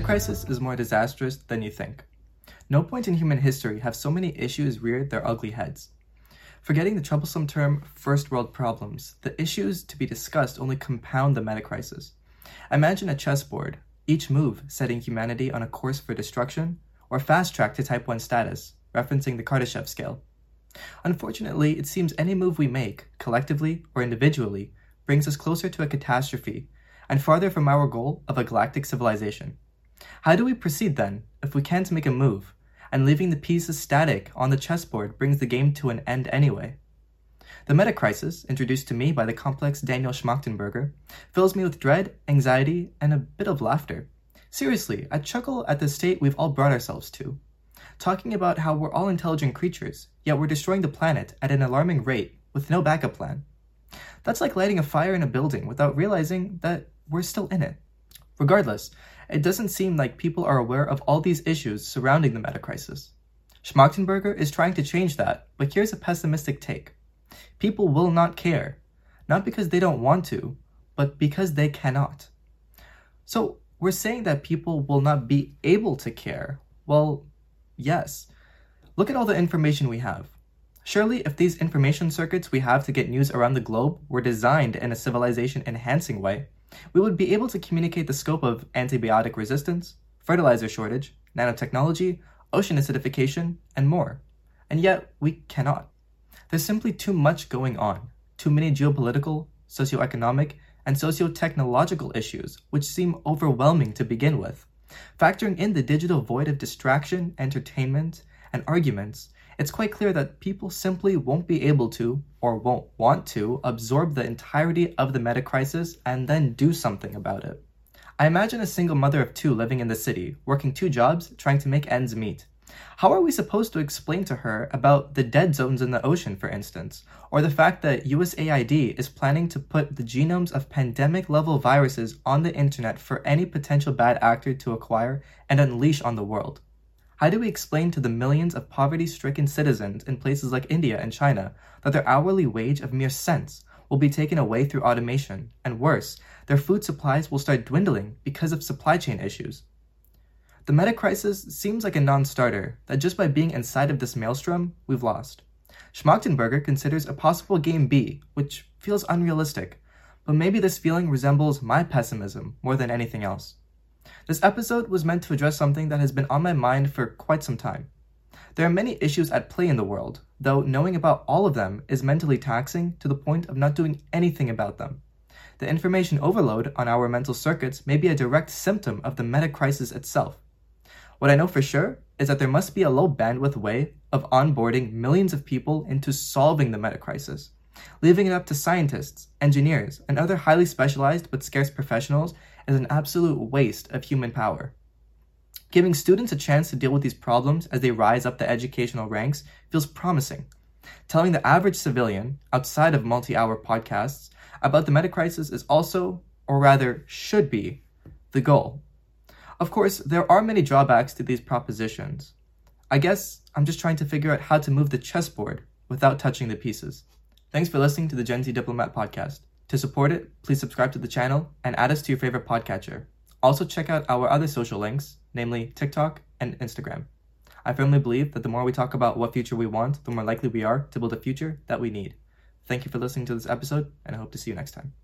crisis is more disastrous than you think. No point in human history have so many issues reared their ugly heads. Forgetting the troublesome term first world problems, the issues to be discussed only compound the meta crisis. Imagine a chessboard, each move setting humanity on a course for destruction, or fast track to type 1 status, referencing the Kardashev scale. Unfortunately, it seems any move we make, collectively or individually, brings us closer to a catastrophe and farther from our goal of a galactic civilization. How do we proceed then if we can't make a move, and leaving the pieces static on the chessboard brings the game to an end anyway? The meta crisis, introduced to me by the complex Daniel Schmachtenberger, fills me with dread, anxiety, and a bit of laughter. Seriously, I chuckle at the state we've all brought ourselves to. Talking about how we're all intelligent creatures, yet we're destroying the planet at an alarming rate with no backup plan. That's like lighting a fire in a building without realizing that we're still in it. Regardless, it doesn't seem like people are aware of all these issues surrounding the meta crisis. Schmachtenberger is trying to change that, but here's a pessimistic take. People will not care, not because they don't want to, but because they cannot. So, we're saying that people will not be able to care. Well, yes. Look at all the information we have. Surely, if these information circuits we have to get news around the globe were designed in a civilization enhancing way, we would be able to communicate the scope of antibiotic resistance, fertilizer shortage, nanotechnology, ocean acidification, and more. And yet, we cannot. There's simply too much going on, too many geopolitical, socioeconomic, and socio-technological issues which seem overwhelming to begin with. Factoring in the digital void of distraction, entertainment, and arguments, it's quite clear that people simply won't be able to, or won't want to, absorb the entirety of the meta crisis and then do something about it. I imagine a single mother of two living in the city, working two jobs, trying to make ends meet. How are we supposed to explain to her about the dead zones in the ocean, for instance, or the fact that USAID is planning to put the genomes of pandemic level viruses on the internet for any potential bad actor to acquire and unleash on the world? How do we explain to the millions of poverty stricken citizens in places like India and China that their hourly wage of mere cents will be taken away through automation, and worse, their food supplies will start dwindling because of supply chain issues? The meta crisis seems like a non starter that just by being inside of this maelstrom, we've lost. Schmachtenberger considers a possible game B, which feels unrealistic, but maybe this feeling resembles my pessimism more than anything else. This episode was meant to address something that has been on my mind for quite some time. There are many issues at play in the world, though knowing about all of them is mentally taxing to the point of not doing anything about them. The information overload on our mental circuits may be a direct symptom of the meta crisis itself. What I know for sure is that there must be a low bandwidth way of onboarding millions of people into solving the meta crisis, leaving it up to scientists, engineers, and other highly specialized but scarce professionals is an absolute waste of human power. Giving students a chance to deal with these problems as they rise up the educational ranks feels promising. Telling the average civilian, outside of multi hour podcasts, about the meta crisis is also, or rather should be, the goal. Of course, there are many drawbacks to these propositions. I guess I'm just trying to figure out how to move the chessboard without touching the pieces. Thanks for listening to the Gen Z Diplomat podcast. To support it, please subscribe to the channel and add us to your favorite podcatcher. Also, check out our other social links, namely TikTok and Instagram. I firmly believe that the more we talk about what future we want, the more likely we are to build a future that we need. Thank you for listening to this episode, and I hope to see you next time.